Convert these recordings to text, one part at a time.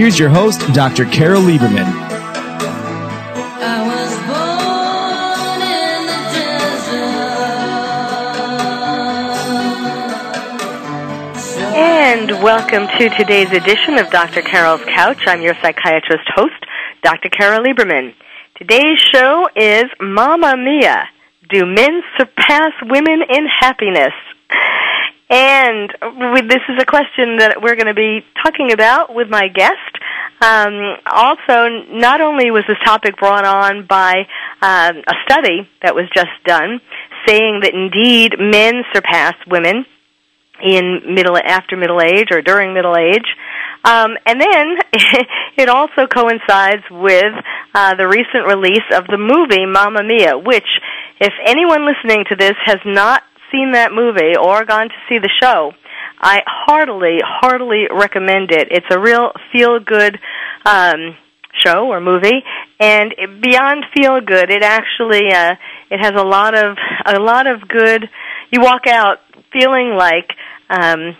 Here's your host, Dr. Carol Lieberman. And welcome to today's edition of Dr. Carol's Couch. I'm your psychiatrist host, Dr. Carol Lieberman. Today's show is Mamma Mia. Do men surpass women in happiness? And we, this is a question that we're going to be talking about with my guest. Um, also, not only was this topic brought on by um, a study that was just done, saying that indeed men surpass women in middle after middle age or during middle age. Um, and then it also coincides with uh, the recent release of the movie Mamma Mia, which, if anyone listening to this has not seen that movie or gone to see the show, I heartily, heartily recommend it. It's a real feel-good um, show or movie, and beyond feel-good, it actually uh, it has a lot of a lot of good. You walk out feeling like um,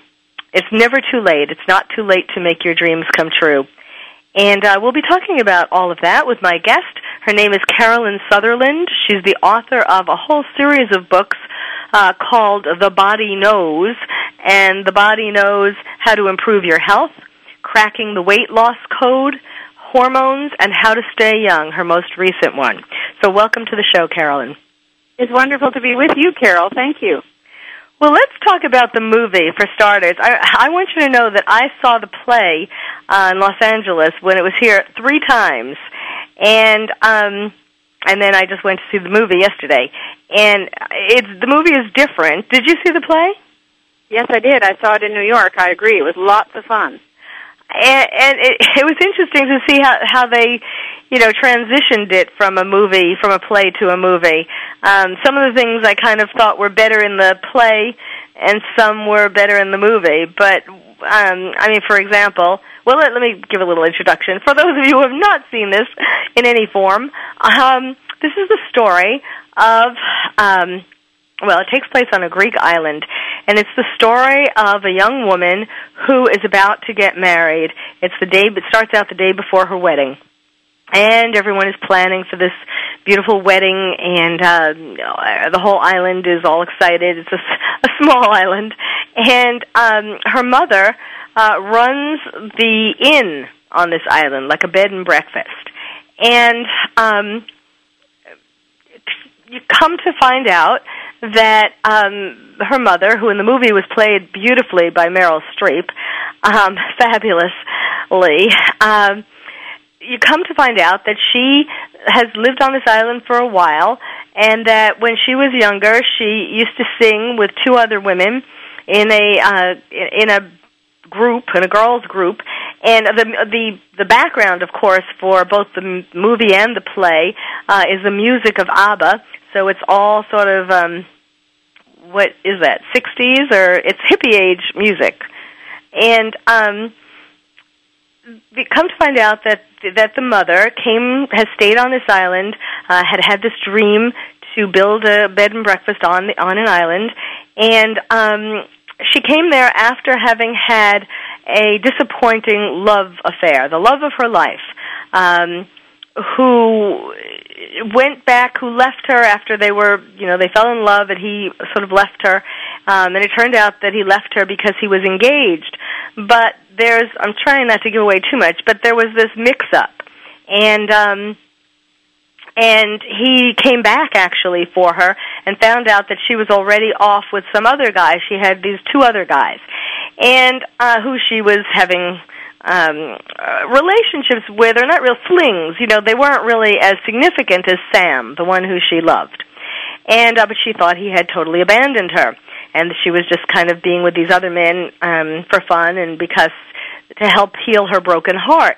it's never too late. It's not too late to make your dreams come true. And uh, we'll be talking about all of that with my guest. Her name is Carolyn Sutherland. She's the author of a whole series of books uh, called The Body Knows, and The Body Knows How to Improve Your Health, Cracking the Weight Loss Code, Hormones, and How to Stay Young, her most recent one. So welcome to the show, Carolyn. It's wonderful to be with you, Carol. Thank you. Well, let's talk about the movie for starters. I, I want you to know that I saw the play uh, in Los Angeles when it was here three times, and um, and then I just went to see the movie yesterday. And it's the movie is different. Did you see the play? Yes, I did. I saw it in New York. I agree. It was lots of fun. And, and it, it was interesting to see how how they you know, transitioned it from a movie, from a play to a movie. Um, some of the things I kind of thought were better in the play, and some were better in the movie. But um, I mean, for example, well, let, let me give a little introduction for those of you who have not seen this in any form. Um, this is the story of. Um, well, it takes place on a Greek island, and it's the story of a young woman who is about to get married. It's the day, it starts out the day before her wedding and everyone is planning for this beautiful wedding and uh the whole island is all excited it's a, a small island and um her mother uh runs the inn on this island like a bed and breakfast. And um you come to find out that um her mother who in the movie was played beautifully by Meryl Streep um fabulously um you come to find out that she has lived on this island for a while and that when she was younger she used to sing with two other women in a uh in a group in a girls group and the the the background of course for both the movie and the play uh is the music of ABBA. So it's all sort of um what is that 60s or it's hippie age music. And um we come to find out that that the mother came has stayed on this island, uh, had had this dream to build a bed and breakfast on the, on an island, and um, she came there after having had a disappointing love affair, the love of her life. Um, who went back, who left her after they were, you know, they fell in love, and he sort of left her. Um, and it turned out that he left her because he was engaged. But there's, I'm trying not to give away too much, but there was this mix-up, and um, and he came back actually for her and found out that she was already off with some other guy. She had these two other guys, and uh, who she was having um uh, relationships with. Are not real flings you know. They weren't really as significant as Sam the one who she loved. And uh, but she thought he had totally abandoned her. And she was just kind of being with these other men um for fun and because to help heal her broken heart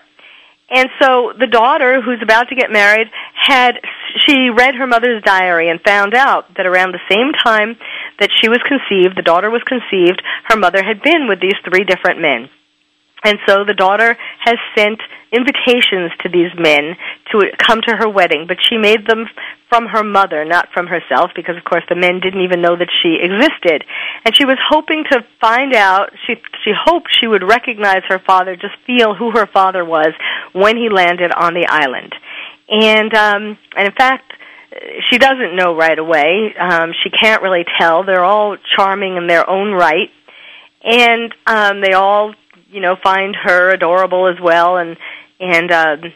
And so the daughter, who's about to get married, had she read her mother's diary and found out that around the same time that she was conceived, the daughter was conceived, her mother had been with these three different men. And so the daughter has sent invitations to these men to come to her wedding, but she made them from her mother, not from herself, because of course the men didn't even know that she existed. And she was hoping to find out, she, she hoped she would recognize her father, just feel who her father was when he landed on the island. And, um, and in fact, she doesn't know right away. Um, she can't really tell. They're all charming in their own right. And um, they all you know find her adorable as well. And and um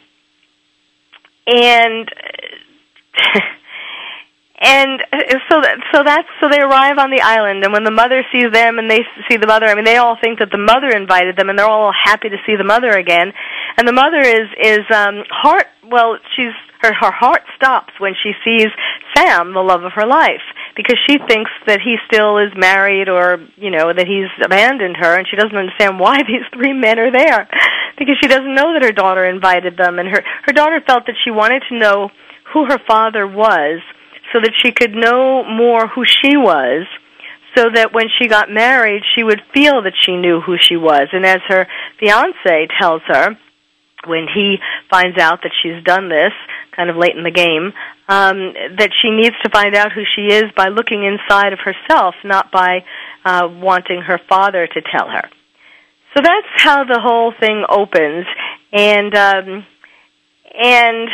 and and so that so that's so they arrive on the island and when the mother sees them and they see the mother i mean they all think that the mother invited them and they're all happy to see the mother again. And the mother is is um heart well she's her her heart stops when she sees sam the love of her life because she thinks that he still is married or you know that he's abandoned her and she doesn't understand why these three men are there because she doesn't know that her daughter invited them and her her daughter felt that she wanted to know who her father was so that she could know more who she was so that when she got married she would feel that she knew who she was and as her fiance tells her when he finds out that she's done this kind of late in the game, um, that she needs to find out who she is by looking inside of herself, not by uh, wanting her father to tell her. So that's how the whole thing opens, and um, and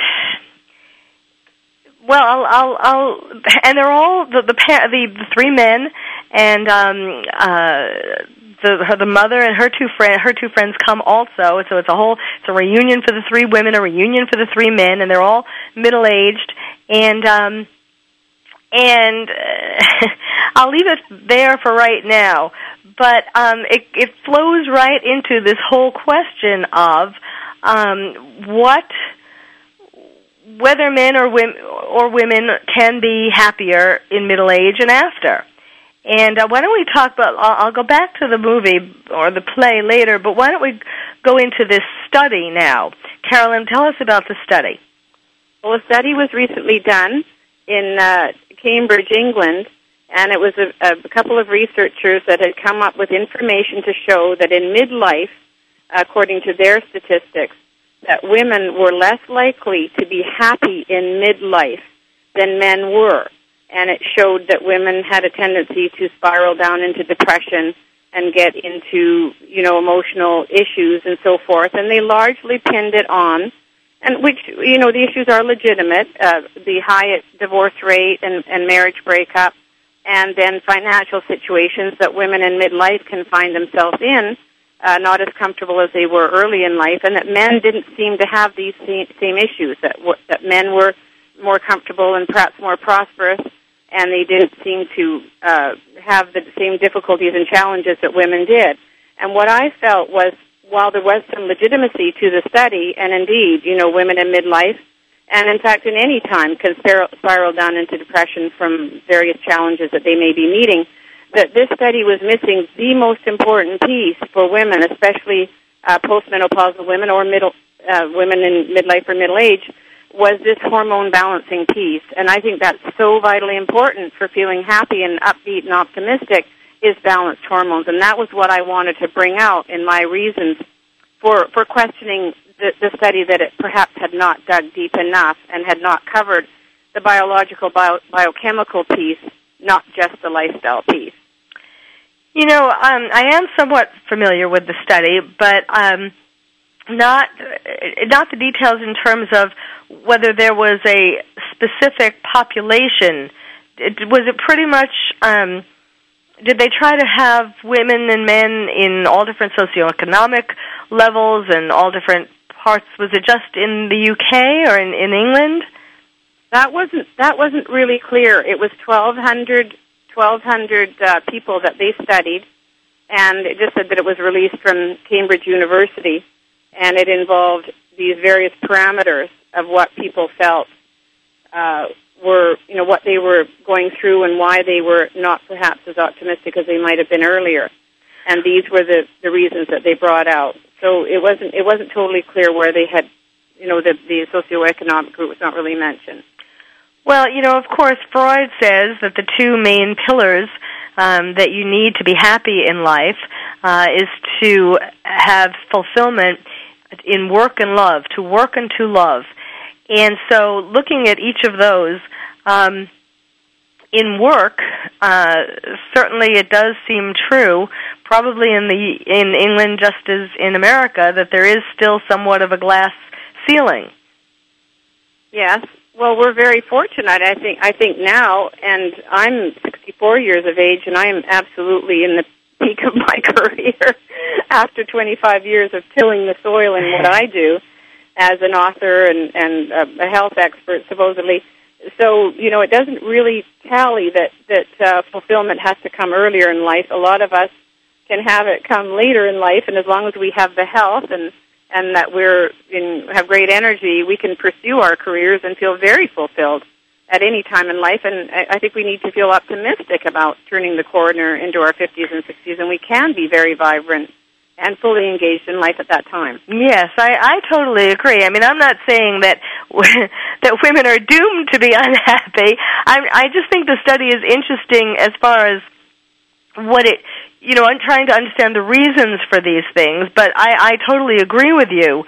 well, I'll, I'll, I'll, and they're all the the, the, the three men, and um, uh, the her, the mother and her two friend her two friends come also. So it's a whole it's a reunion for the three women, a reunion for the three men, and they're all middle aged. And um, and uh, I'll leave it there for right now. But um, it it flows right into this whole question of um, what whether men or women or women can be happier in middle age and after. And uh, why don't we talk about? I'll, I'll go back to the movie or the play later, but why don't we go into this study now? Carolyn, tell us about the study. Well, a study was recently done in uh, Cambridge, England, and it was a, a couple of researchers that had come up with information to show that in midlife, according to their statistics, that women were less likely to be happy in midlife than men were and it showed that women had a tendency to spiral down into depression and get into, you know, emotional issues and so forth. And they largely pinned it on, and which, you know, the issues are legitimate, uh, the high divorce rate and, and marriage breakup, and then financial situations that women in midlife can find themselves in, uh, not as comfortable as they were early in life, and that men didn't seem to have these same, issues, that, w- that men were more comfortable and perhaps more prosperous and they didn't seem to uh, have the same difficulties and challenges that women did. And what I felt was, while there was some legitimacy to the study, and indeed, you know, women in midlife, and in fact, in any time, can spiral down into depression from various challenges that they may be meeting, that this study was missing the most important piece for women, especially uh, postmenopausal women or middle uh, women in midlife or middle age, was this hormone balancing piece. And I think that's so vitally important for feeling happy and upbeat and optimistic is balanced hormones. And that was what I wanted to bring out in my reasons for, for questioning the, the study that it perhaps had not dug deep enough and had not covered the biological, bio, biochemical piece, not just the lifestyle piece. You know, um, I am somewhat familiar with the study, but um, not not the details in terms of whether there was a specific population. It, was it pretty much? Um, did they try to have women and men in all different socioeconomic levels and all different parts? Was it just in the UK or in, in England? That wasn't that wasn't really clear. It was 1,200, 1,200 uh, people that they studied, and it just said that it was released from Cambridge University, and it involved these various parameters of what people felt uh, were, you know, what they were going through and why they were not perhaps as optimistic as they might have been earlier. And these were the, the reasons that they brought out. So it wasn't it wasn't totally clear where they had you know, the, the socioeconomic group was not really mentioned. Well, you know, of course, Freud says that the two main pillars um, that you need to be happy in life uh, is to have fulfillment in work and love, to work and to love. And so, looking at each of those, um, in work, uh, certainly it does seem true, probably in the in England just as in America, that there is still somewhat of a glass ceiling. Yes. Well, we're very fortunate. I think I think now, and I'm 64 years of age, and I am absolutely in the peak of my career after 25 years of tilling the soil in what I do as an author and and a health expert, supposedly so you know it doesn't really tally that that uh, fulfillment has to come earlier in life. A lot of us can have it come later in life, and as long as we have the health and and that we're in have great energy, we can pursue our careers and feel very fulfilled at any time in life. And I, think we need to feel optimistic about turning the corner into our 50s and 60s, and we can be very vibrant and fully engaged in life at that time. Yes, I, I totally agree. I mean, I'm not saying that that women are doomed to be unhappy. I I just think the study is interesting as far as what it you know, I'm trying to understand the reasons for these things, but I, I totally agree with you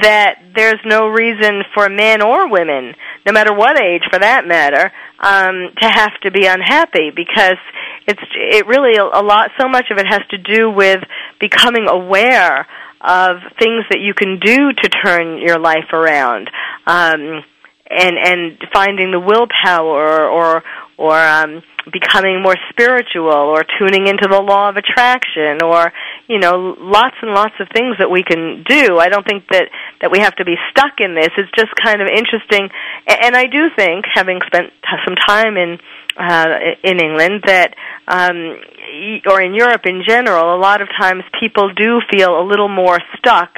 that there's no reason for men or women, no matter what age for that matter, um, to have to be unhappy because it's it really a, lot so much of it has to do with becoming aware of things that you can do to turn your life around. Um, and and finding the willpower or or um becoming more spiritual or tuning into the law of attraction or you know lots and lots of things that we can do. I don't think that that we have to be stuck in this. It's just kind of interesting. And i do think having spent some time in uh in england that um or in europe in general a lot of times people do feel a little more stuck.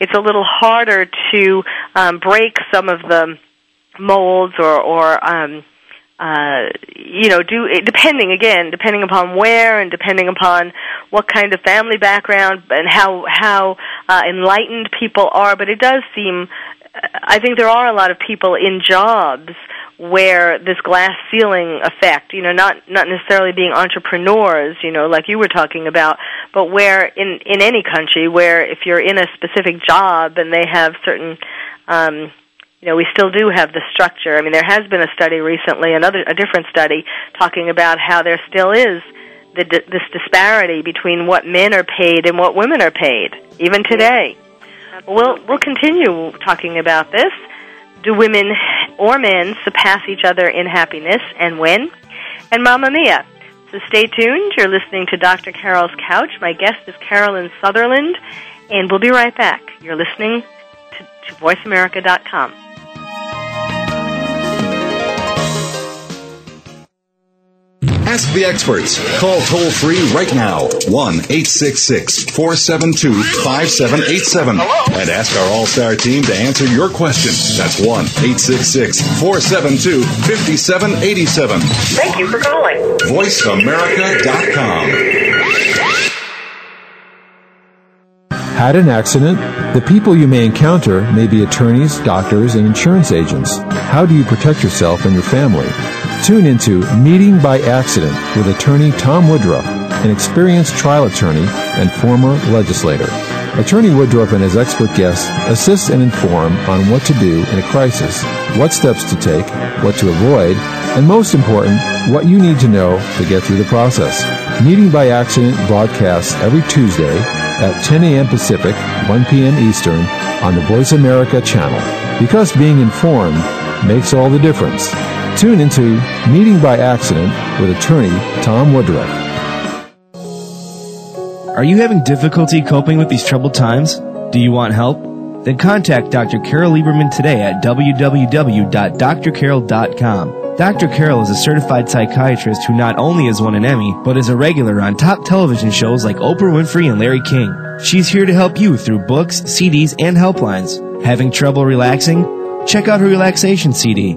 It's a little harder to um break some of the molds or or um uh, you know, do depending again, depending upon where and depending upon what kind of family background and how how uh, enlightened people are. But it does seem, I think there are a lot of people in jobs where this glass ceiling effect, you know, not not necessarily being entrepreneurs, you know, like you were talking about, but where in in any country where if you're in a specific job and they have certain um you know, we still do have the structure. I mean, there has been a study recently, another a different study, talking about how there still is the, this disparity between what men are paid and what women are paid, even today. We'll we'll continue talking about this. Do women or men surpass each other in happiness, and when? And Mamma Mia. So stay tuned. You're listening to Dr. Carol's Couch. My guest is Carolyn Sutherland, and we'll be right back. You're listening to, to VoiceAmerica.com. Ask the experts. Call toll free right now 1 866 472 5787 and ask our All Star team to answer your question. That's 1 866 472 5787. Thank you for calling. VoiceAmerica.com. Had an accident? The people you may encounter may be attorneys, doctors, and insurance agents. How do you protect yourself and your family? Tune into Meeting by Accident with attorney Tom Woodruff, an experienced trial attorney and former legislator. Attorney Woodruff and his expert guests assist and inform on what to do in a crisis, what steps to take, what to avoid, and most important, what you need to know to get through the process. Meeting by Accident broadcasts every Tuesday at 10 a.m. Pacific, 1 p.m. Eastern on the Voice America channel. Because being informed makes all the difference. Tune into Meeting by Accident with attorney Tom Woodruff. Are you having difficulty coping with these troubled times? Do you want help? Then contact Dr. Carol Lieberman today at www.drcarol.com. Dr. Carol is a certified psychiatrist who not only has won an Emmy, but is a regular on top television shows like Oprah Winfrey and Larry King. She's here to help you through books, CDs, and helplines. Having trouble relaxing? Check out her relaxation CD.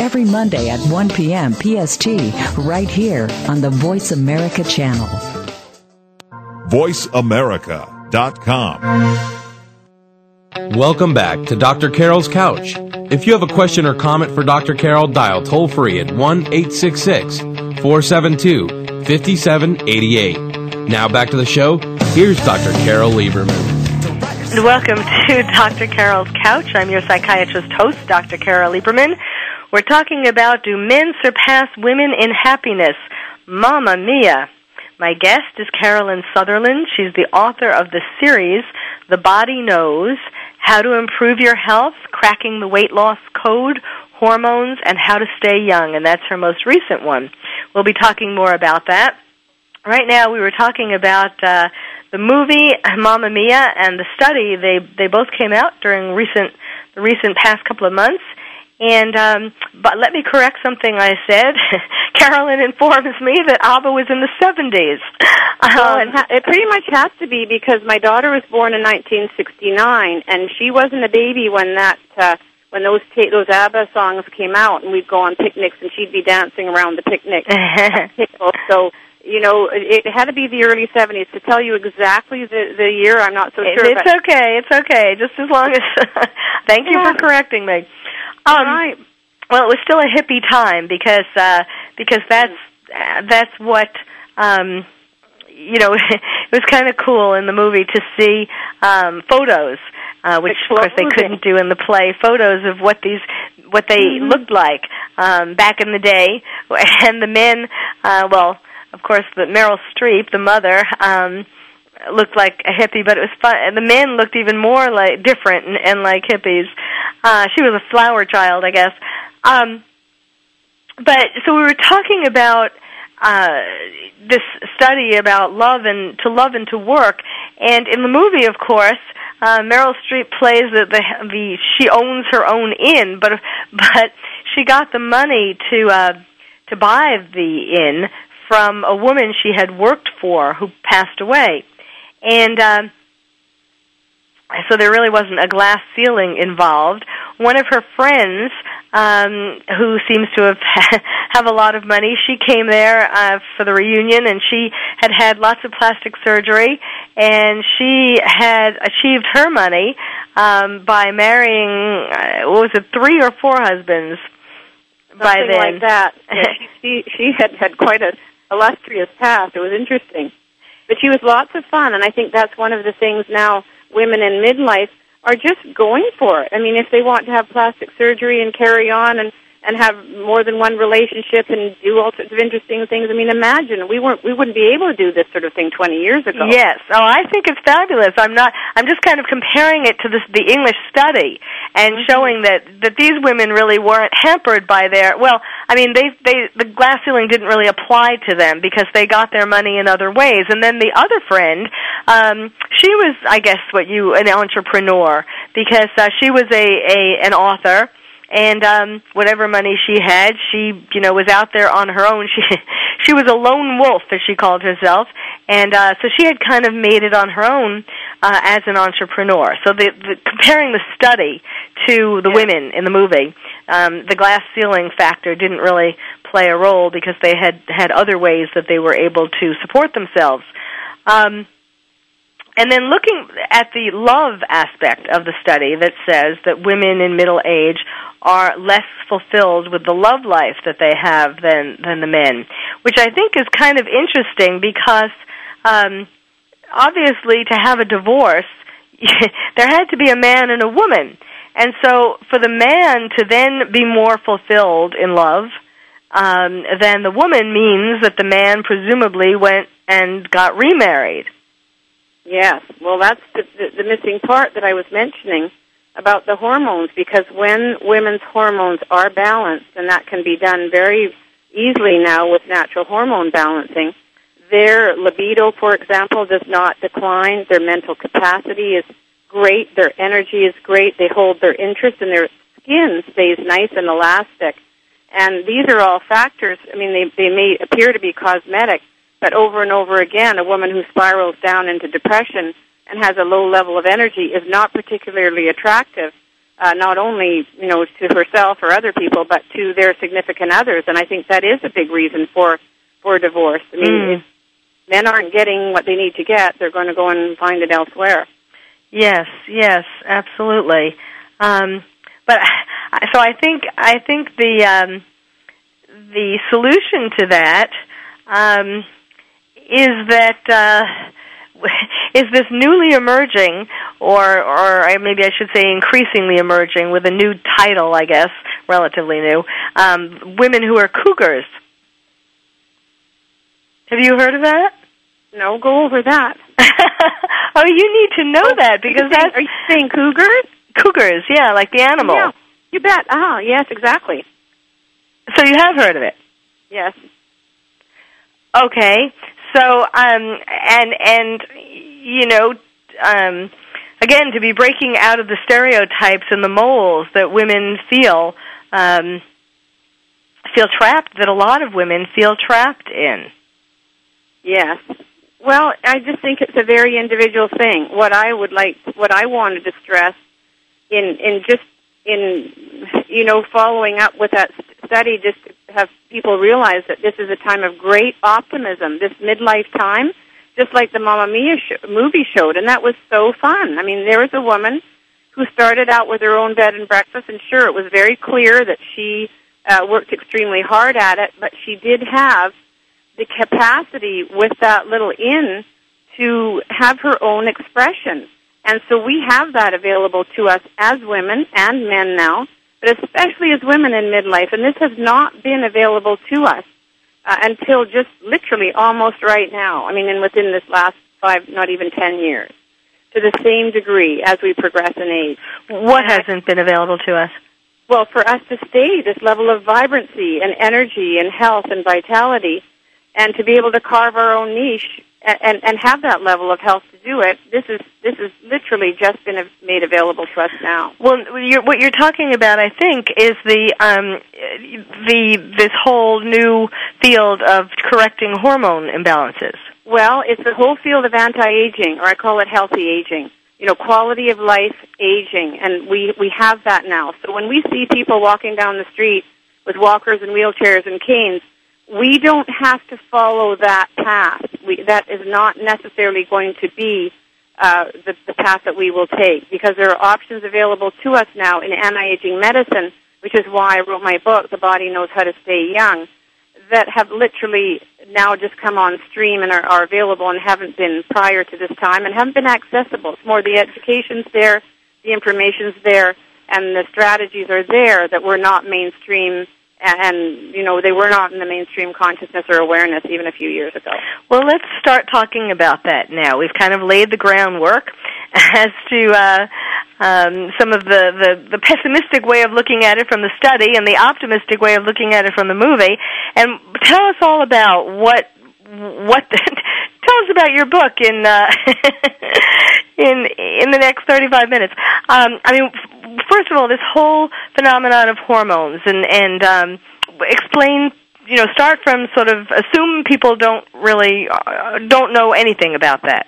every Monday at 1 p.m. PST, right here on the Voice America channel. VoiceAmerica.com. Welcome back to Dr. Carol's Couch. If you have a question or comment for Dr. Carol, dial toll free at 1 866 472 5788. Now back to the show. Here's Dr. Carol Lieberman. Welcome to Dr. Carol's Couch. I'm your psychiatrist host, Dr. Carol Lieberman. We're talking about do men surpass women in happiness? Mamma Mia. My guest is Carolyn Sutherland. She's the author of the series The Body Knows How to Improve Your Health, Cracking the Weight Loss Code, Hormones, and How to Stay Young. And that's her most recent one. We'll be talking more about that. Right now, we were talking about uh, the movie Mamma Mia and the study. They they both came out during recent the recent past couple of months. And um, but let me correct something I said. Carolyn informs me that ABBA was in the seventies. Well, it, ha- it pretty much has to be because my daughter was born in 1969, and she wasn't a baby when that uh, when those ta- those ABBA songs came out, and we'd go on picnics, and she'd be dancing around the picnic table. So you know, it, it had to be the early 70s. To tell you exactly the the year, I'm not so sure. It's okay. It's okay. Just as long as. thank you for correcting me. Um, right. Well, it was still a hippie time because uh, because that's uh, that's what um, you know. it was kind of cool in the movie to see um, photos, uh, which of course they couldn't do in the play. Photos of what these what they looked like um, back in the day, and the men. Uh, well, of course, the Meryl Streep, the mother. Um, looked like a hippie, but it was fun. And the men looked even more like different and, and like hippies. Uh, she was a flower child, I guess. Um, but so we were talking about uh, this study about love and to love and to work, and in the movie, of course, uh, Meryl Streep plays the, the the she owns her own inn, but but she got the money to uh, to buy the inn from a woman she had worked for who passed away, and. Uh, so there really wasn't a glass ceiling involved. One of her friends, um, who seems to have have a lot of money, she came there uh, for the reunion, and she had had lots of plastic surgery, and she had achieved her money um, by marrying uh, what was it, three or four husbands by Something then. like that. Yeah, she, she she had had quite a illustrious past. It was interesting, but she was lots of fun, and I think that's one of the things now women in midlife are just going for it. I mean, if they want to have plastic surgery and carry on and and have more than one relationship and do all sorts of interesting things. I mean, imagine we weren't we wouldn't be able to do this sort of thing 20 years ago. Yes. Oh, I think it's fabulous. I'm not. I'm just kind of comparing it to this, the English study and showing that that these women really weren't hampered by their. Well, I mean, they they the glass ceiling didn't really apply to them because they got their money in other ways. And then the other friend, um, she was, I guess, what you an entrepreneur because uh, she was a a an author and um whatever money she had she you know was out there on her own she she was a lone wolf as she called herself and uh so she had kind of made it on her own uh, as an entrepreneur. So the, the comparing the study to the Yeah. women in the movie, um, the glass ceiling factor didn't really play a role because they had had other ways that they were able to support themselves. Um, and then looking at the love aspect of the study that says that women in middle age are less fulfilled with the love life that they have than than the men, which I think is kind of interesting because um, obviously to have a divorce there had to be a man and a woman. And so for the man to then be more fulfilled in love um, than the woman means that the man presumably went and got remarried. Yes. Well, that's the, the, the missing part that I was mentioning about the hormones because when women's hormones are balanced, and that can be done very easily now with natural hormone balancing, their libido, for example, does not decline. Their mental capacity is great. Their energy is great. They hold their interest and their skin stays nice and elastic. And these are all factors. I mean, they, they may appear to be cosmetic, but over and over again, a woman who spirals down into depression and has a low level of energy is not particularly attractive, uh, not only you know to herself or other people, but to their significant others. And I think that is a big reason for for divorce. I mean, Mm. if men aren't getting what they need to get, they're going to go and find it elsewhere. Yes, yes, absolutely. Um, but so I think I think the um, the solution to that um, is that uh, is this newly emerging, or or maybe I should say increasingly emerging with a new title, I guess, relatively new. Um, women who are cougars. Have you heard of that? No, go over that. oh, you need to know that because Are you saying- that's are you saying cougars? cougars. Yeah, like the animal. Yeah, you bet. Ah, yes, exactly. So you have heard of it. Yes. Okay. So um and and you know um again to be breaking out of the stereotypes and the moles that women feel um feel trapped that a lot of women feel trapped in. Yes. Well, I just think it's a very individual thing. What I would like, what I wanted to stress in, in just, in, you know, following up with that study, just to have people realize that this is a time of great optimism, this midlife time, just like the Mamma Mia sh- movie showed, and that was so fun. I mean, there was a woman who started out with her own bed and breakfast, and sure, it was very clear that she uh, worked extremely hard at it, but she did have the capacity with that little inn to have her own expression. And so we have that available to us as women and men now, but especially as women in midlife. And this has not been available to us uh, until just literally almost right now. I mean, and within this last five, not even ten years, to the same degree as we progress in age. What hasn't been available to us? Well, for us to stay this level of vibrancy and energy and health and vitality, and to be able to carve our own niche and, and, have that level of health to do it, this is this is literally just been made available to us now. Well, you're, what you're talking about, I think, is the um, the this whole new field of correcting hormone imbalances. Well, it's the whole field of anti-aging, or I call it healthy aging. You know, quality of life aging, and we we have that now. So when we see people walking down the street with walkers and wheelchairs and canes, we don't have to follow that path. We, that is not necessarily going to be uh, the, the path that we will take because there are options available to us now in anti-aging medicine, which is why I wrote my book, The Body Knows How to Stay Young, that have literally now just come on stream and are, are available and haven't been prior to this time and haven't been accessible. It's more the education's there, the information's there, and the strategies are there that were not mainstream and you know they were not in the mainstream consciousness or awareness even a few years ago. Well, let's start talking about that now. We've kind of laid the groundwork as to uh, um, some of the, the, the pessimistic way of looking at it from the study and the optimistic way of looking at it from the movie. And tell us all about what what tell us about your book in uh, in in the next 35 minutes. Um, I mean, first of all, this whole phenomenon of hormones and and um, explain. You know, start from sort of assume people don't really uh, don't know anything about that.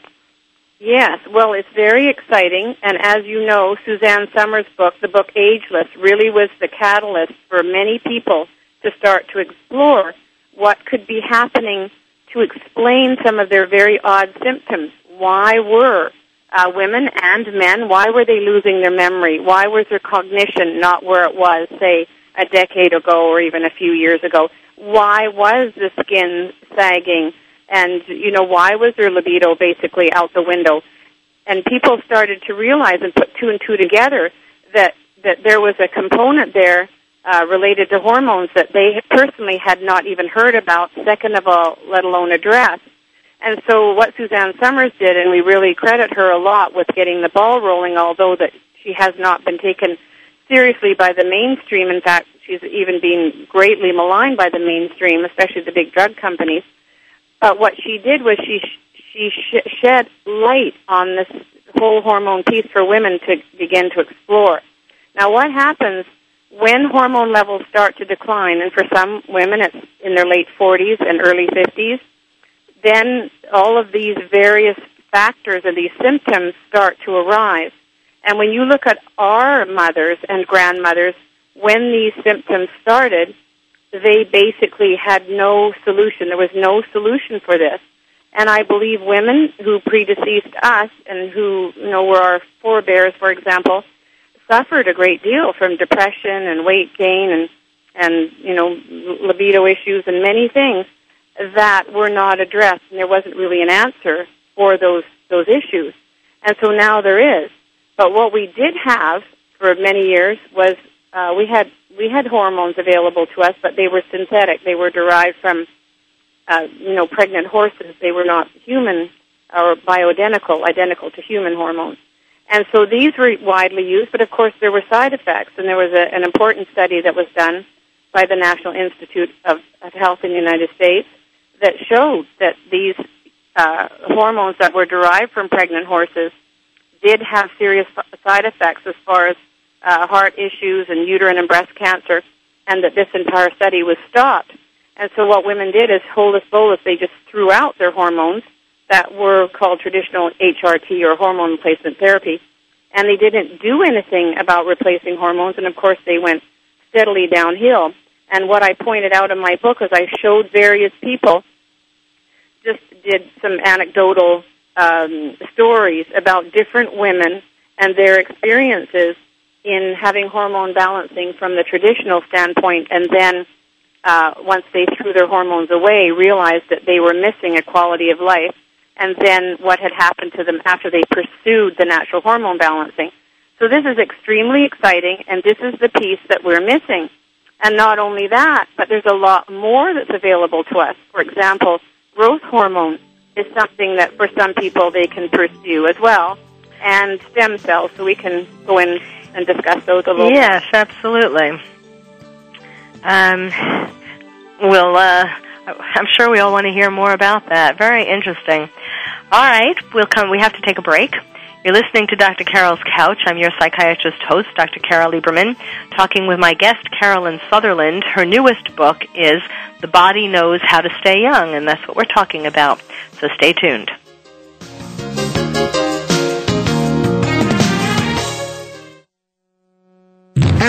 Yes, well, it's very exciting, and as you know, Suzanne Somers book, the book Ageless, really was the catalyst for many people to start to explore what could be happening to explain some of their very odd symptoms. Why were uh, women and men, why were they losing their memory? Why was their cognition not where it was, say, a decade ago or even a few years ago? Why was the skin sagging? and you know why was their libido basically out the window and people started to realize and put two and two together that that there was a component there uh, related to hormones that they personally had not even heard about second of all let alone address and so what Suzanne Somers did and we really credit her a lot with getting the ball rolling although that she has not been taken seriously by the mainstream. In fact she's even been greatly maligned by the mainstream especially the big drug companies. But what she did was she she shed light on this whole hormone piece for women to begin to explore. Now, what happens when hormone levels start to decline, and for some women it's in their late 40s and early 50s, then all of these various factors and these symptoms start to arise. And when you look at our mothers and grandmothers, when these symptoms started, they basically had no solution. There was no solution for this. And I believe women who predeceased us and who, you know, were our forebears, for example, suffered a great deal from depression and weight gain and, and, you know, libido issues and many things that were not addressed and there wasn't really an answer for those, those issues. And so now there is. But what we did have for many years was, uh, we had we had hormones available to us, but they were synthetic. They were derived from, uh, you know, pregnant horses. They were not human or bioidentical, identical to human hormones. And so these were widely used, but of course there were side effects. And there was a, an important study that was done by the National Institute of, of Health in the United States that showed that these uh, hormones that were derived from pregnant horses did have serious side effects as far as uh, heart issues and uterine and breast cancer, and that this entire study was stopped. And so what women did is holus bolus, they just threw out their hormones that were called traditional HRT or hormone replacement therapy, and they didn't do anything about replacing hormones, and of course they went steadily downhill. And what I pointed out in my book was I showed various people, just did some anecdotal um, stories about different women and their experiences in having hormone balancing from the traditional standpoint and then uh, once they threw their hormones away, realized that they were missing a quality of life, and then what had happened to them after they pursued the natural hormone balancing. So this is extremely exciting, and this is the piece that we're missing. And not only that, but there's a lot more that's available to us. For example, growth hormone is something that for some people they can pursue as well, and stem cells, so we can go in and discuss those a little. Yes, absolutely. Um, we'll. Uh, I'm sure we all want to hear more about that. Very interesting. All right, we'll come. We have to take a break. You're listening to Dr. Carol's Couch. I'm your psychiatrist host, Dr. Carol Lieberman, talking with my guest, Carolyn Sutherland. Her newest book is The Body Knows How to Stay Young, and that's what we're talking about. So stay tuned.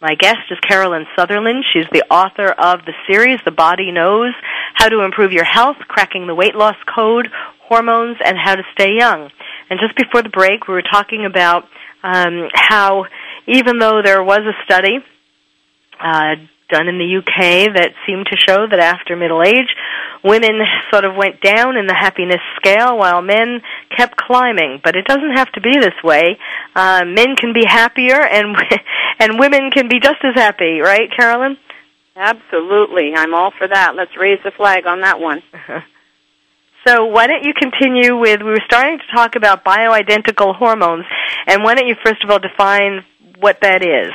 My guest is Carolyn Sutherland. She's the author of the series The Body Knows How to Improve Your Health, Cracking the Weight Loss Code, Hormones, and How to Stay Young. And just before the break, we were talking about um, how even though there was a study uh, done in the UK that seemed to show that after middle age, women sort of went down in the happiness scale while men kept climbing. But it doesn't have to be this way. Uh, men can be happier, and and women can be just as happy, right, Carolyn? Absolutely, I'm all for that. Let's raise the flag on that one. So why don't you continue with, we were starting to talk about bioidentical hormones, and why don't you first of all define what that is?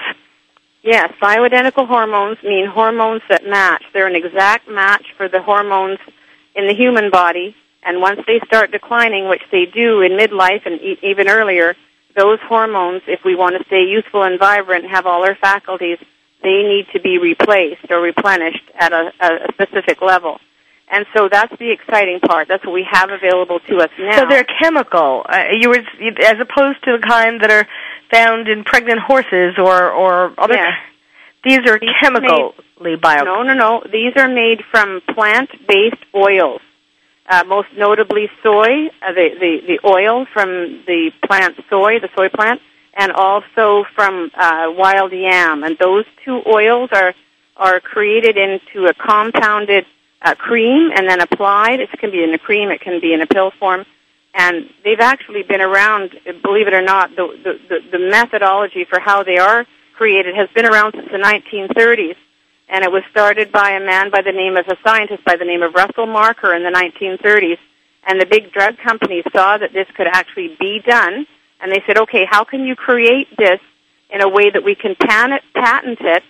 Yes, bioidentical hormones mean hormones that match. They're an exact match for the hormones in the human body, and once they start declining, which they do in midlife and e- even earlier, those hormones, if we want to stay youthful and vibrant and have all our faculties, they need to be replaced or replenished at a, a specific level. And so that's the exciting part. That's what we have available to us now. So they're chemical. Uh, you were as opposed to the kind that are found in pregnant horses or or other. Yeah. These are these chemically made, bio. No, no, no. These are made from plant-based oils. Uh, most notably soy, uh, the, the the oil from the plant soy, the soy plant, and also from uh, wild yam. And those two oils are are created into a compounded uh, cream and then applied. It can be in a cream, it can be in a pill form. And they've actually been around, believe it or not, the, the, the, methodology for how they are created has been around since the 1930s. And it was started by a man by the name of a scientist by the name of Russell Marker in the 1930s. And the big drug companies saw that this could actually be done. And they said, okay, how can you create this in a way that we can patent it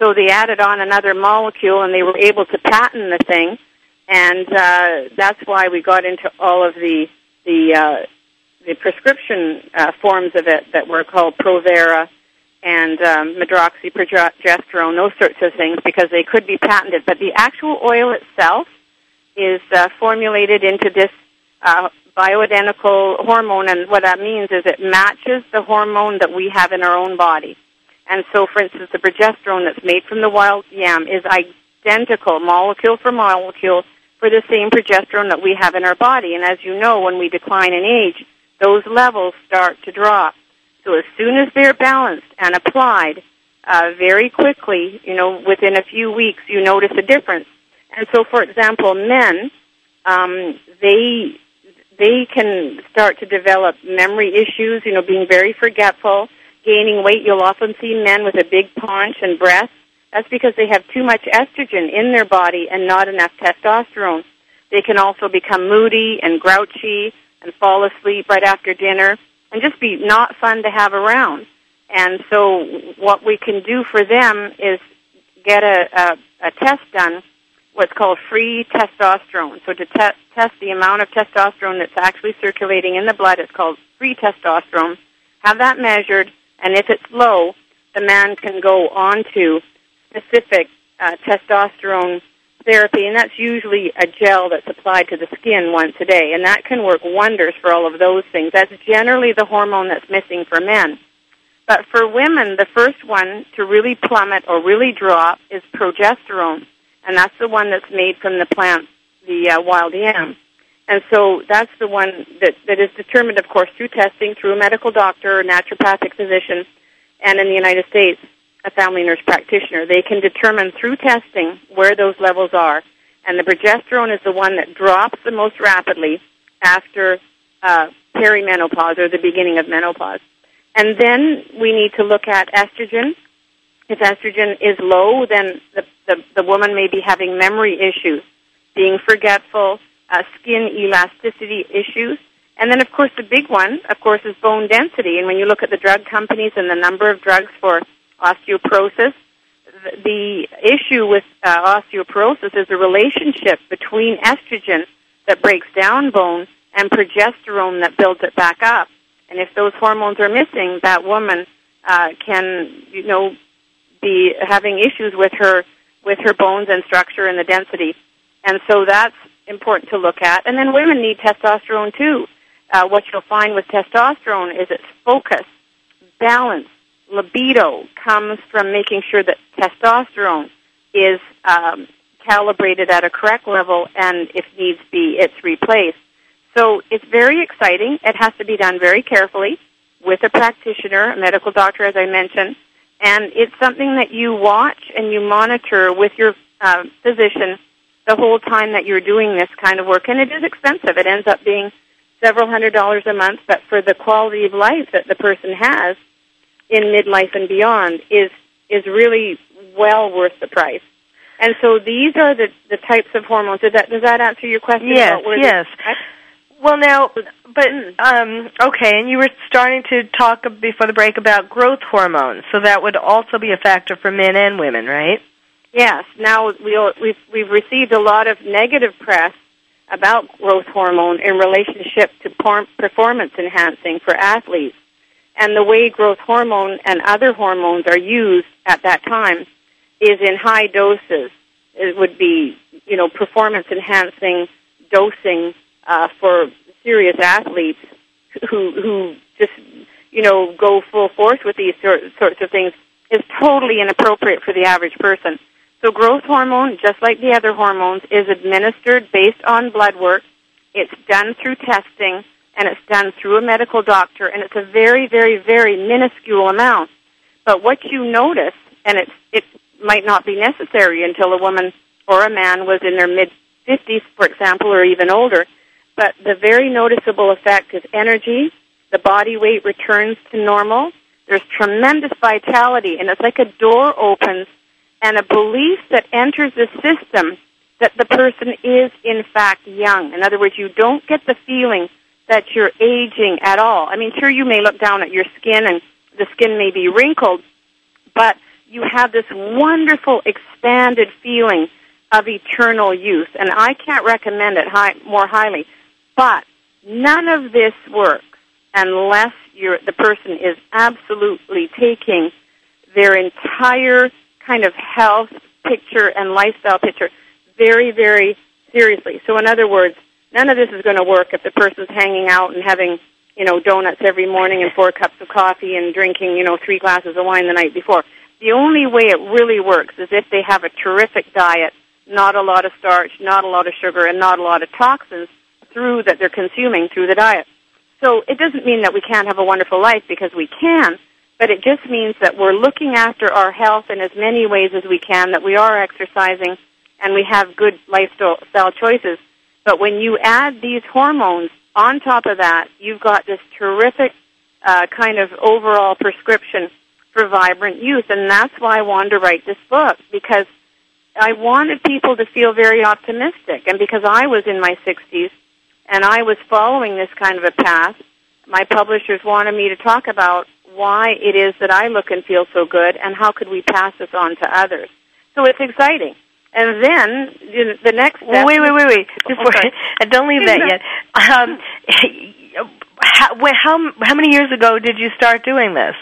so they added on another molecule and they were able to patent the thing. And uh, that's why we got into all of the the uh, the prescription uh, forms of it that were called Provera and um, medroxyprogesterone, those sorts of things, because they could be patented. But the actual oil itself is uh, formulated into this uh, bioidentical hormone, and what that means is it matches the hormone that we have in our own body. And so, for instance, the progesterone that's made from the wild yam is identical, molecule for molecule, for the same progesterone that we have in our body. And as you know, when we decline in age, those levels start to drop. So as soon as they're balanced and applied, uh, very quickly, you know, within a few weeks, you notice a difference. And so, for example, men, um, they they can start to develop memory issues, you know, being very forgetful, gaining weight. You'll often see men with a big paunch and breasts. That's because they have too much estrogen in their body and not enough testosterone. They can also become moody and grouchy and fall asleep right after dinner and just be not fun to have around. And so what we can do for them is get a, a, a test done, what's called free testosterone. So to te- test the amount of testosterone that's actually circulating in the blood, it's called free testosterone. Have that measured, and if it's low, the man can go on to specific uh, testosterone therapy, and that's usually a gel that's applied to the skin once a day, and that can work wonders for all of those things. That's generally the hormone that's missing for men. But for women, the first one to really plummet or really drop is progesterone, and that's the one that's made from the plant, the uh, wild yam. And so that's the one that, that is determined, of course, through testing, through a medical doctor or naturopathic physician, and in the United States, a family nurse practitioner. They can determine through testing where those levels are. And the progesterone is the one that drops the most rapidly after uh, perimenopause or the beginning of menopause. And then we need to look at estrogen. If estrogen is low, then the, the, the woman may be having memory issues, being forgetful, uh, skin elasticity issues. And then, of course, the big one, of course, is bone density. And when you look at the drug companies and the number of drugs for osteoporosis, the issue with uh, osteoporosis is the relationship between estrogen that breaks down bone and progesterone that builds it back up. And if those hormones are missing, that woman uh, can, you know, be having issues with her with her bones and structure and the density. And so that's important to look at. And then women need testosterone too. Uh, what you'll find with testosterone is its focus, balance, libido comes from making sure that testosterone is um, calibrated at a correct level, and if needs be, it's replaced. So it's very exciting. It has to be done very carefully with a practitioner, a medical doctor, as I mentioned, and it's something that you watch and you monitor with your uh, physician the whole time that you're doing this kind of work. And it is expensive. It ends up being several hundred dollars a month, but for the quality of life that the person has in midlife and beyond is is really well worth the price. And so these are the the types of hormones. Does that does that answer your question? Yes, yes. Well, now, but um, okay, and you were starting to talk before the break about growth hormones, so that would also be a factor for men and women, right? Yes. Now we'll, we've we've received a lot of negative press about growth hormone in relationship to performance enhancing for athletes, and the way growth hormone and other hormones are used at that time is in high doses. It would be you know performance enhancing dosing uh, for serious athletes who who just you know go full force with these sort, sorts of things is totally inappropriate for the average person. So growth hormone, just like the other hormones, is administered based on blood work. It's done through testing and it's done through a medical doctor and it's a very, very, very minuscule amount. But what you notice, and it's, it might not be necessary until a woman or a man was in their mid 50s, for example, or even older, but the very noticeable effect is energy. The body weight returns to normal. There's tremendous vitality, and it's like a door opens and a belief that enters the system that the person is in fact young. In other words, you don't get the feeling that you're aging at all. I mean, sure, you may look down at your skin and the skin may be wrinkled, but you have this wonderful expanded feeling of eternal youth. And I can't recommend it high, more highly. But none of this works unless you're, the person is absolutely taking their entire kind of health picture and lifestyle picture very, very seriously. So in other words, none of this is going to work if the person's hanging out and having, you know, donuts every morning and four cups of coffee and drinking, you know, three glasses of wine the night before. The only way it really works is if they have a terrific diet, not a lot of starch, not a lot of sugar, and not a lot of toxins through that they're consuming through the diet. So it doesn't mean that we can't have a wonderful life because we can, but it just means that we're looking after our health in as many ways as we can, that we are exercising, and we have good lifestyle choices. But when you add these hormones on top of that, you've got this terrific uh, kind of overall prescription for vibrant youth, and that's why I wanted to write this book because I wanted people to feel very optimistic, and because I was in my 60s and I was following this kind of a path, my publishers wanted me to talk about why it is that I look and feel so good, and how could we pass this on to others. So it's exciting. And then you know, the next step. Wait, wait, wait, wait. Before, oh, don't leave that yet. Um, how, how how many years ago did you start doing this?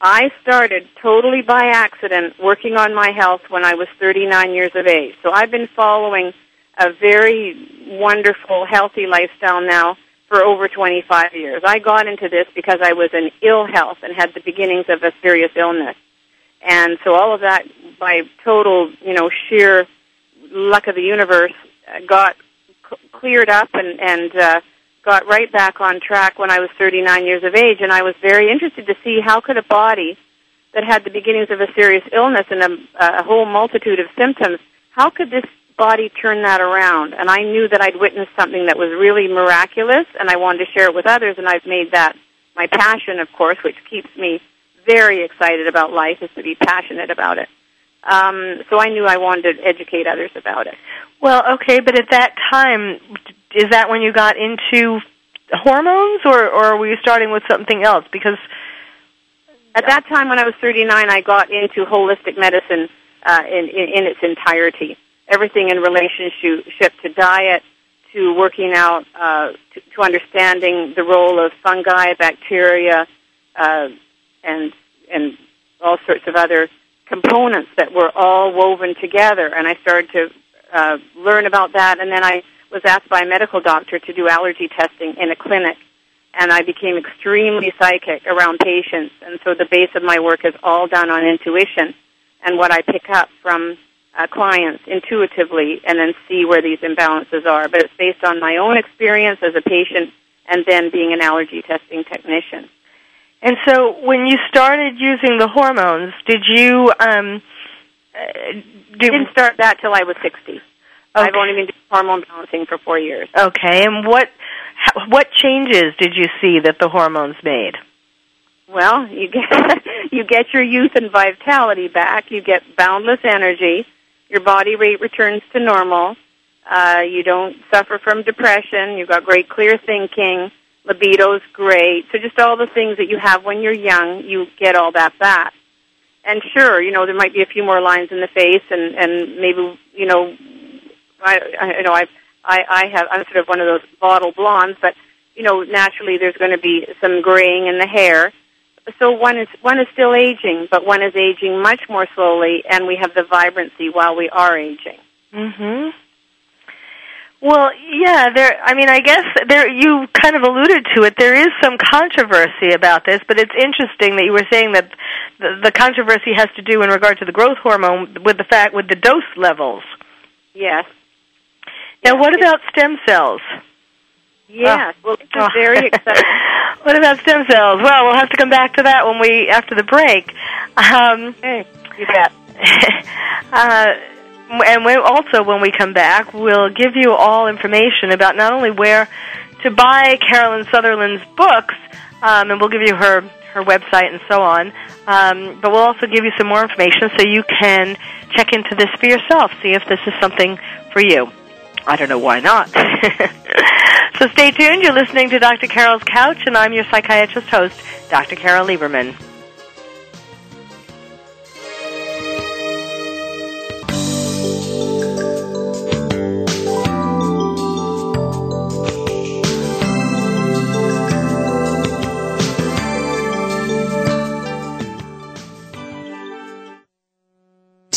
I started totally by accident working on my health when I was 39 years of age. So I've been following a very wonderful, healthy lifestyle now for over 25 years. I got into this because I was in ill health and had the beginnings of a serious illness. And so all of that by total, you know, sheer luck of the universe got c- cleared up and, and, uh, got right back on track when I was 39 years of age, and I was very interested to see how could a body that had the beginnings of a serious illness and a, a whole multitude of symptoms, how could this body turn that around? And I knew that I'd witnessed something that was really miraculous, and I wanted to share it with others, and I've made that my passion, of course, which keeps me very excited about life, is to be passionate about it. Um, so I knew I wanted to educate others about it. Well, okay, but at that time, is that when you got into hormones, or or were you starting with something else? Because at that time, when I was 39, I got into holistic medicine uh, in, in in its entirety. Everything in relationship to diet, to working out, uh, to, to understanding the role of fungi, bacteria, uh, and and all sorts of other components that were all woven together. And I started to uh, learn about that, and then I was asked by a medical doctor to do allergy testing in a clinic, and I became extremely psychic around patients. And so the base of my work is all done on intuition and what I pick up from uh, clients intuitively, and then see where these imbalances are. But it's based on my own experience as a patient, and then being an allergy testing technician. And so, when you started using the hormones, did you um, uh, do, didn't start that till I was sixty? Okay. I've only been doing hormone balancing for four years. Okay, and what what changes did you see that the hormones made? Well, you get you get your youth and vitality back. You get boundless energy. Your body rate returns to normal. Uh, you don't suffer from depression. You've got great clear thinking. Libido's great. So just all the things that you have when you're young, you get all that back. And sure, you know there might be a few more lines in the face, and and maybe you know I, I you know I I I have I'm sort of one of those bottle blondes, but you know naturally there's going to be some graying in the hair. So one is one is still aging, but one is aging much more slowly, and we have the vibrancy while we are aging. Mm Mhm. Well, yeah, there I mean, I guess there you kind of alluded to it. There is some controversy about this, but it's interesting that you were saying that the, the controversy has to do in regard to the growth hormone with the fact with the dose levels. Yes. Now, what about stem cells? Yes, oh. well, it's oh. very exciting. what about stem cells? Well, we'll have to come back to that when we after the break. Um, hey, you bet. uh, and we, also, when we come back, we'll give you all information about not only where to buy Carolyn Sutherland's books, um, and we'll give you her her website and so on. Um, but we'll also give you some more information so you can check into this for yourself, see if this is something for you. I don't know why not. so stay tuned. You're listening to Dr. Carol's Couch, and I'm your psychiatrist host, Dr. Carol Lieberman.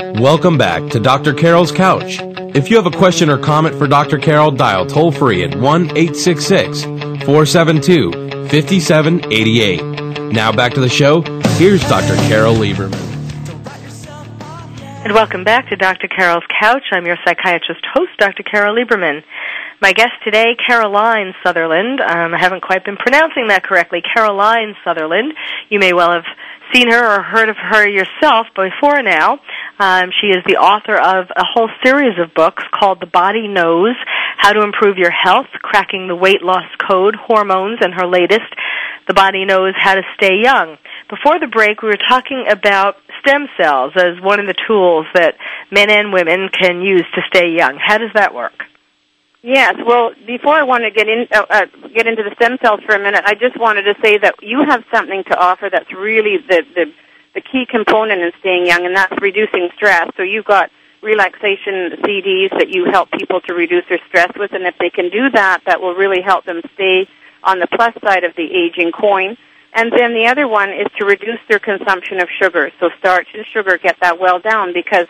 Welcome back to Dr. Carol's Couch. If you have a question or comment for Dr. Carol, dial toll free at 1 866 472 5788. Now back to the show. Here's Dr. Carol Lieberman. And welcome back to Dr. Carol's Couch. I'm your psychiatrist host, Dr. Carol Lieberman. My guest today, Caroline Sutherland. Um, I haven't quite been pronouncing that correctly. Caroline Sutherland. You may well have seen her or heard of her yourself before now. Um, she is the author of a whole series of books called The Body Knows, How to Improve Your Health, Cracking the Weight Loss Code, Hormones, and her latest, The Body Knows How to Stay Young. Before the break, we were talking about stem cells as one of the tools that men and women can use to stay young. How does that work? Yes. Well, before I want to get in uh, uh, get into the stem cells for a minute, I just wanted to say that you have something to offer that's really the the the key component in staying young, and that's reducing stress. So you've got relaxation CDs that you help people to reduce their stress with, and if they can do that, that will really help them stay on the plus side of the aging coin. And then the other one is to reduce their consumption of sugar. So starch and sugar get that well down because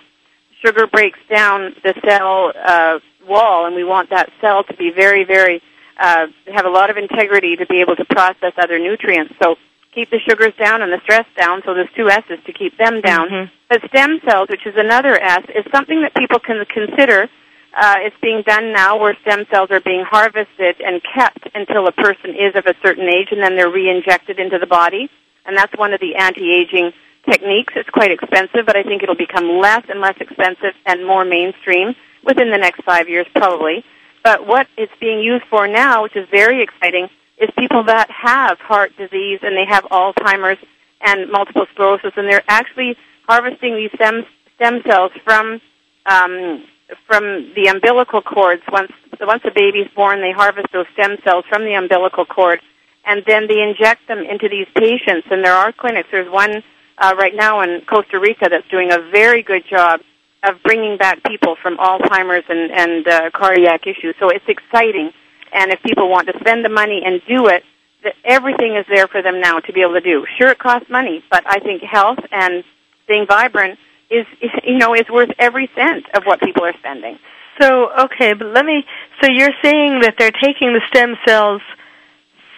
sugar breaks down the cell uh, wall, and we want that cell to be very, very uh, have a lot of integrity to be able to process other nutrients. So keep the sugars down and the stress down. So there's two S's to keep them down. Mm-hmm. But stem cells, which is another S, is something that people can consider. Uh, it's being done now where stem cells are being harvested and kept until a person is of a certain age and then they're re-injected into the body. And that's one of the anti-aging techniques. It's quite expensive, but I think it'll become less and less expensive and more mainstream within the next five years probably. But what it's being used for now, which is very exciting, is people that have heart disease and they have Alzheimer's and multiple sclerosis, and they're actually harvesting these stem stem cells from um, from the umbilical cords. Once once a baby's born, they harvest those stem cells from the umbilical cord, and then they inject them into these patients. And there are clinics. There's one uh, right now in Costa Rica that's doing a very good job of bringing back people from Alzheimer's and and uh, cardiac issues. So it's exciting and if people want to spend the money and do it, that everything is there for them now to be able to do. Sure, it costs money, but I think health and being vibrant is, you know, is worth every cent of what people are spending. So, okay, but let me, so you're saying that they're taking the stem cells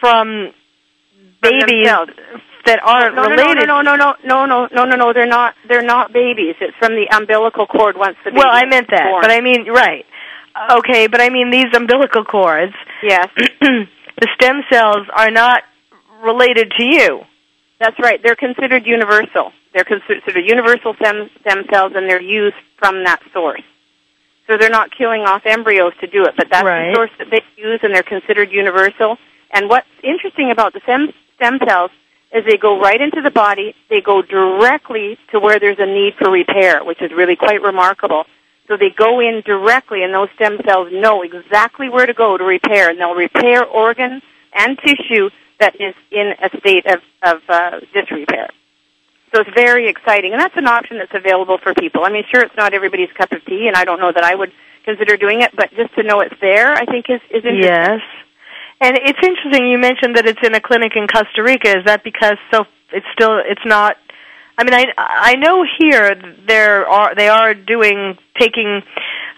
from babies that aren't no, no, related. No, no, no, no, no, no, no, no, they're not, they're not babies. It's from the umbilical cord once the baby Well, I meant that, born. but I mean, right. Uh, okay, but I mean these umbilical cords. Yes. the stem cells are not related to you. That's right. They're considered universal. They're considered sort of universal stem stem cells, and they're used from that source. So they're not killing off embryos to do it, but that's Right. the source that they use, and they're considered universal. And what's interesting about the stem stem cells is they go right into the body. They go directly to where there's a need for repair, which is really quite remarkable. So they go in directly, and those stem cells know exactly where to go to repair, and they'll repair organs and tissue that is in a state of, of uh, disrepair. So it's very exciting, and that's an option that's available for people. I mean, sure, it's not everybody's cup of tea, and I don't know that I would consider doing it, but just to know it's there, I think is is interesting. Yes. And it's interesting you mentioned that it's in a clinic in Costa Rica. Is that because so it's still it's not I mean, I I know here there are they are doing taking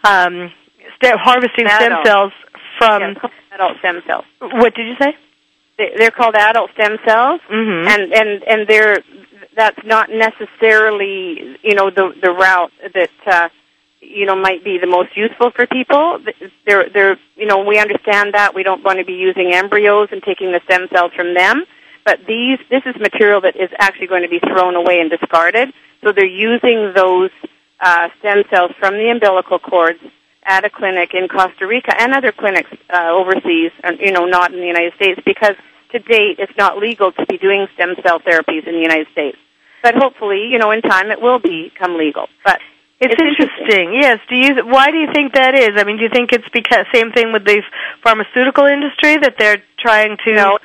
um st- harvesting stem cells from Yeah, adult stem cells. What did you say? They- They're called adult stem cells, Mhm. and and and they're that's not necessarily you know the the route that uh, you know might be the most useful for people. They're they're you know we understand that we don't want to be using embryos and taking the stem cells from them, but these this is material that is actually going to be thrown away and discarded. So they're using those uh, stem cells from the umbilical cords at a clinic in Costa Rica and other clinics uh, overseas, and you know, not in the United States, because to date it's not legal to be doing stem cell therapies in the United States. But hopefully, you know, in time it will become legal. But It's, interesting. Yes. Do you? Why do you think that is? I mean, do you think it's because same thing with the pharmaceutical industry that they're trying to? No,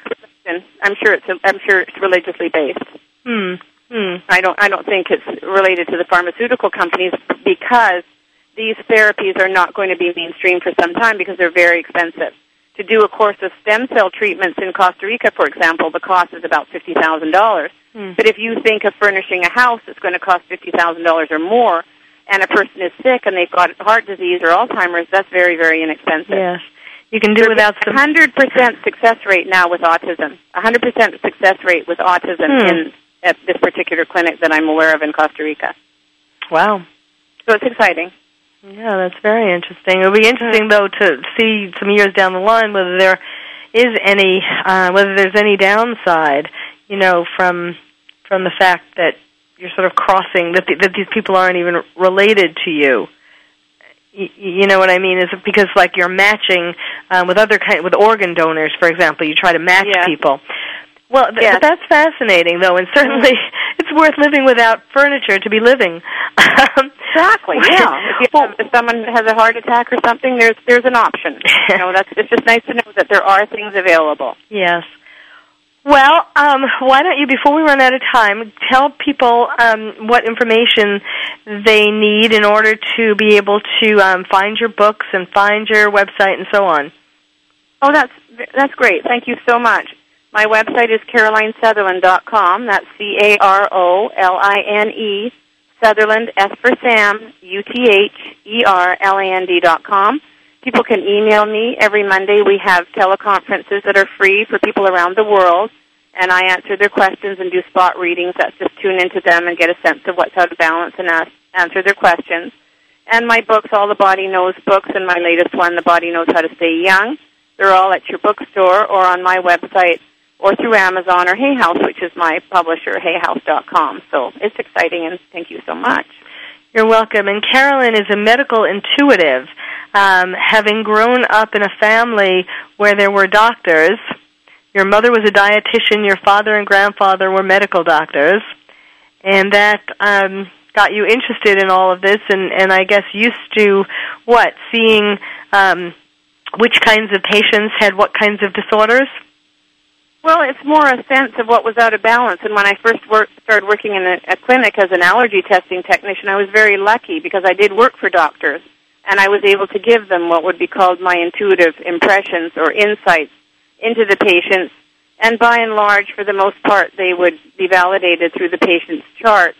it's- I'm sure it's I'm sure it's religiously based. Hmm. Hmm. I don't I don't think it's related to the pharmaceutical companies because these therapies are not going to be mainstream for some time because they're very expensive. To do a course of stem cell treatments in Costa Rica, for example, the cost is about fifty thousand dollars. Hmm. But if you think of furnishing a house that's going to cost fifty thousand dollars or more, and a person is sick and they've got heart disease or Alzheimer's, that's very very inexpensive. Yes. You can do without some. hundred percent success rate now with autism. A hundred percent success rate with autism Hmm. in at this particular clinic that I'm aware of in Costa Rica. Wow. So it's exciting. Yeah, that's very interesting. It'll be interesting though to see some years down the line whether there is any uh, whether there's any downside, you know, from from the fact that you're sort of crossing that the, that these people aren't even related to you. You know what I mean? Is it because like you're matching um, with other kind with organ donors, for example, you try to match Yeah. people. Well, th- Yes. that's fascinating, though, and certainly it's worth living without furniture to be living. Exactly. Yeah. If, if someone has a heart attack or something, there's there's an option. you know, that's it's just nice to know that there are things available. Yes. Well, um, why don't you, before we run out of time, tell people um, what information they need in order to be able to um, find your books and find your website and so on. Oh, that's that's great. Thank you so much. My website is carolinesutherland.com. That's C A R O L I N E Sutherland S for Sam U T H E R L A N D dot com. People can email me every Monday. We have teleconferences that are free for people around the world, and I answer their questions and do spot readings. That's just tune into them and get a sense of what's out of balance and ask, answer their questions. And my books, all the Body Knows books, and my latest one, The Body Knows How to Stay Young. They're all at your bookstore or on my website or through Amazon or Hay House, which is my publisher, hayhouse.com. So it's exciting, and thank you so much. You're welcome. And Carolyn is a medical intuitive, um, having grown up in a family where there were doctors. Your mother was a dietitian. Your father and grandfather were medical doctors, and that um, got you interested in all of this. And, and I guess used to what seeing um, which kinds of patients had what kinds of disorders. Well, it's more a sense of what was out of balance. And when I first work, started working in a, a clinic as an allergy testing technician, I was very lucky because I did work for doctors, and I was able to give them what would be called my intuitive impressions or insights into the patients. And by and large, for the most part, they would be validated through the patient's charts.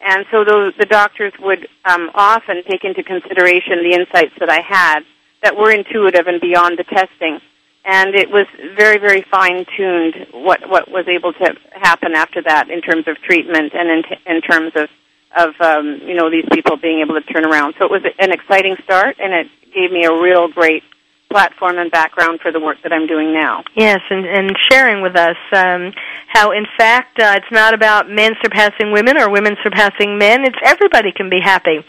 And so those, the doctors would um, often take into consideration the insights that I had that were intuitive and beyond the testing and it was very, very fine tuned what what was able to happen after that in terms of treatment and in, t- in terms of of um, you know these people being able to turn around. So it was an exciting start, and it gave me a real great platform and background for the work that I'm doing now. Yes, and, and sharing with us um, how, in fact, uh, it's not about men surpassing women or women surpassing men. It's everybody can be happy.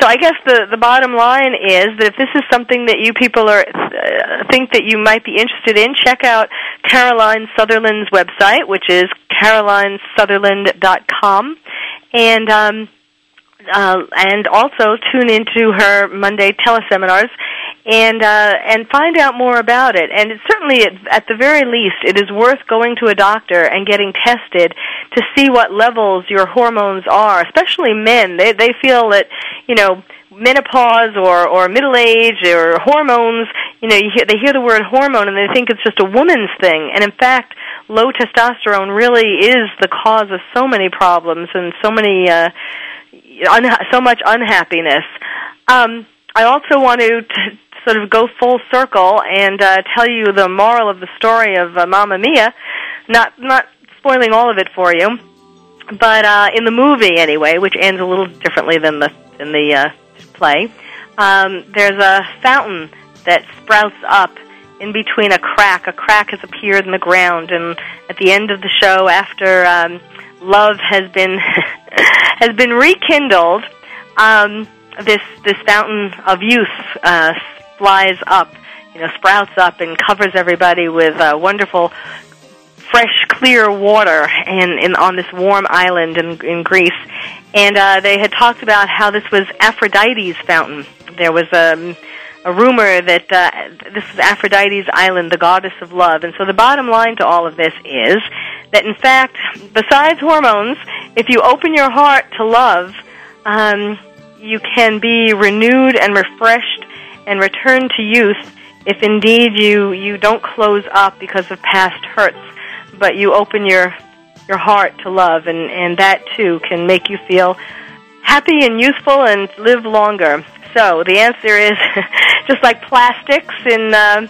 So I guess the the bottom line is that if this is something that you people are uh, think that you might be interested in, check out Caroline Sutherland's website, which is carolinesutherland.com, and um, uh, and also tune into her Monday teleseminars and uh, and find out more about it. And it's certainly, at, at the very least, it is worth going to a doctor and getting tested to see what levels your hormones are. Especially men, they they feel that you know menopause or or middle age or hormones. You know, you hear, they hear the word hormone and they think it's just a woman's thing. And in fact, low testosterone really is the cause of so many problems and so many. Uh, un- so much unhappiness. Um, I also want to, to sort of go full circle and uh, tell you the moral of the story of uh, Mamma Mia. Not not spoiling all of it for you, but uh, in the movie anyway, which ends a little differently than the than the uh, play. Um, there's a fountain that sprouts up in between a crack. A crack has appeared in the ground, and at the end of the show, after um, love has been has been rekindled, um, this this fountain of youth uh, flies up, you know, sprouts up and covers everybody with uh, wonderful, fresh, clear water, in, in on this warm island in, in Greece. And uh, they had talked about how this was Aphrodite's fountain. There was um, a rumor that uh, this is Aphrodite's island, the goddess of love. And so the bottom line to all of this is that, in fact, besides hormones, if you open your heart to love, um, you can be renewed and refreshed and return to youth if indeed you, you don't close up because of past hurts, but you open your your heart to love, and, and that too can make you feel happy and youthful and live longer. So the answer is just like plastics in uh,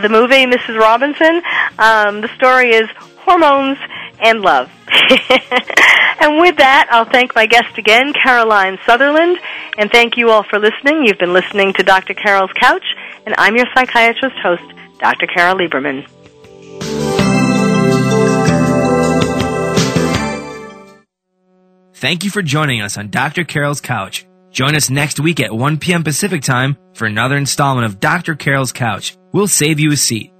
the movie Mrs. Robinson. Um, the story is hormones and love. and with that, I'll thank my guest again, Caroline Sutherland, and thank you all for listening. You've been listening to Dr. Carol's Couch, and I'm your psychiatrist host, Dr. Carol Lieberman. Thank you for joining us on Dr. Carol's Couch. Join us next week at 1 p.m. Pacific Time for another installment of Dr. Carol's Couch. We'll save you a seat.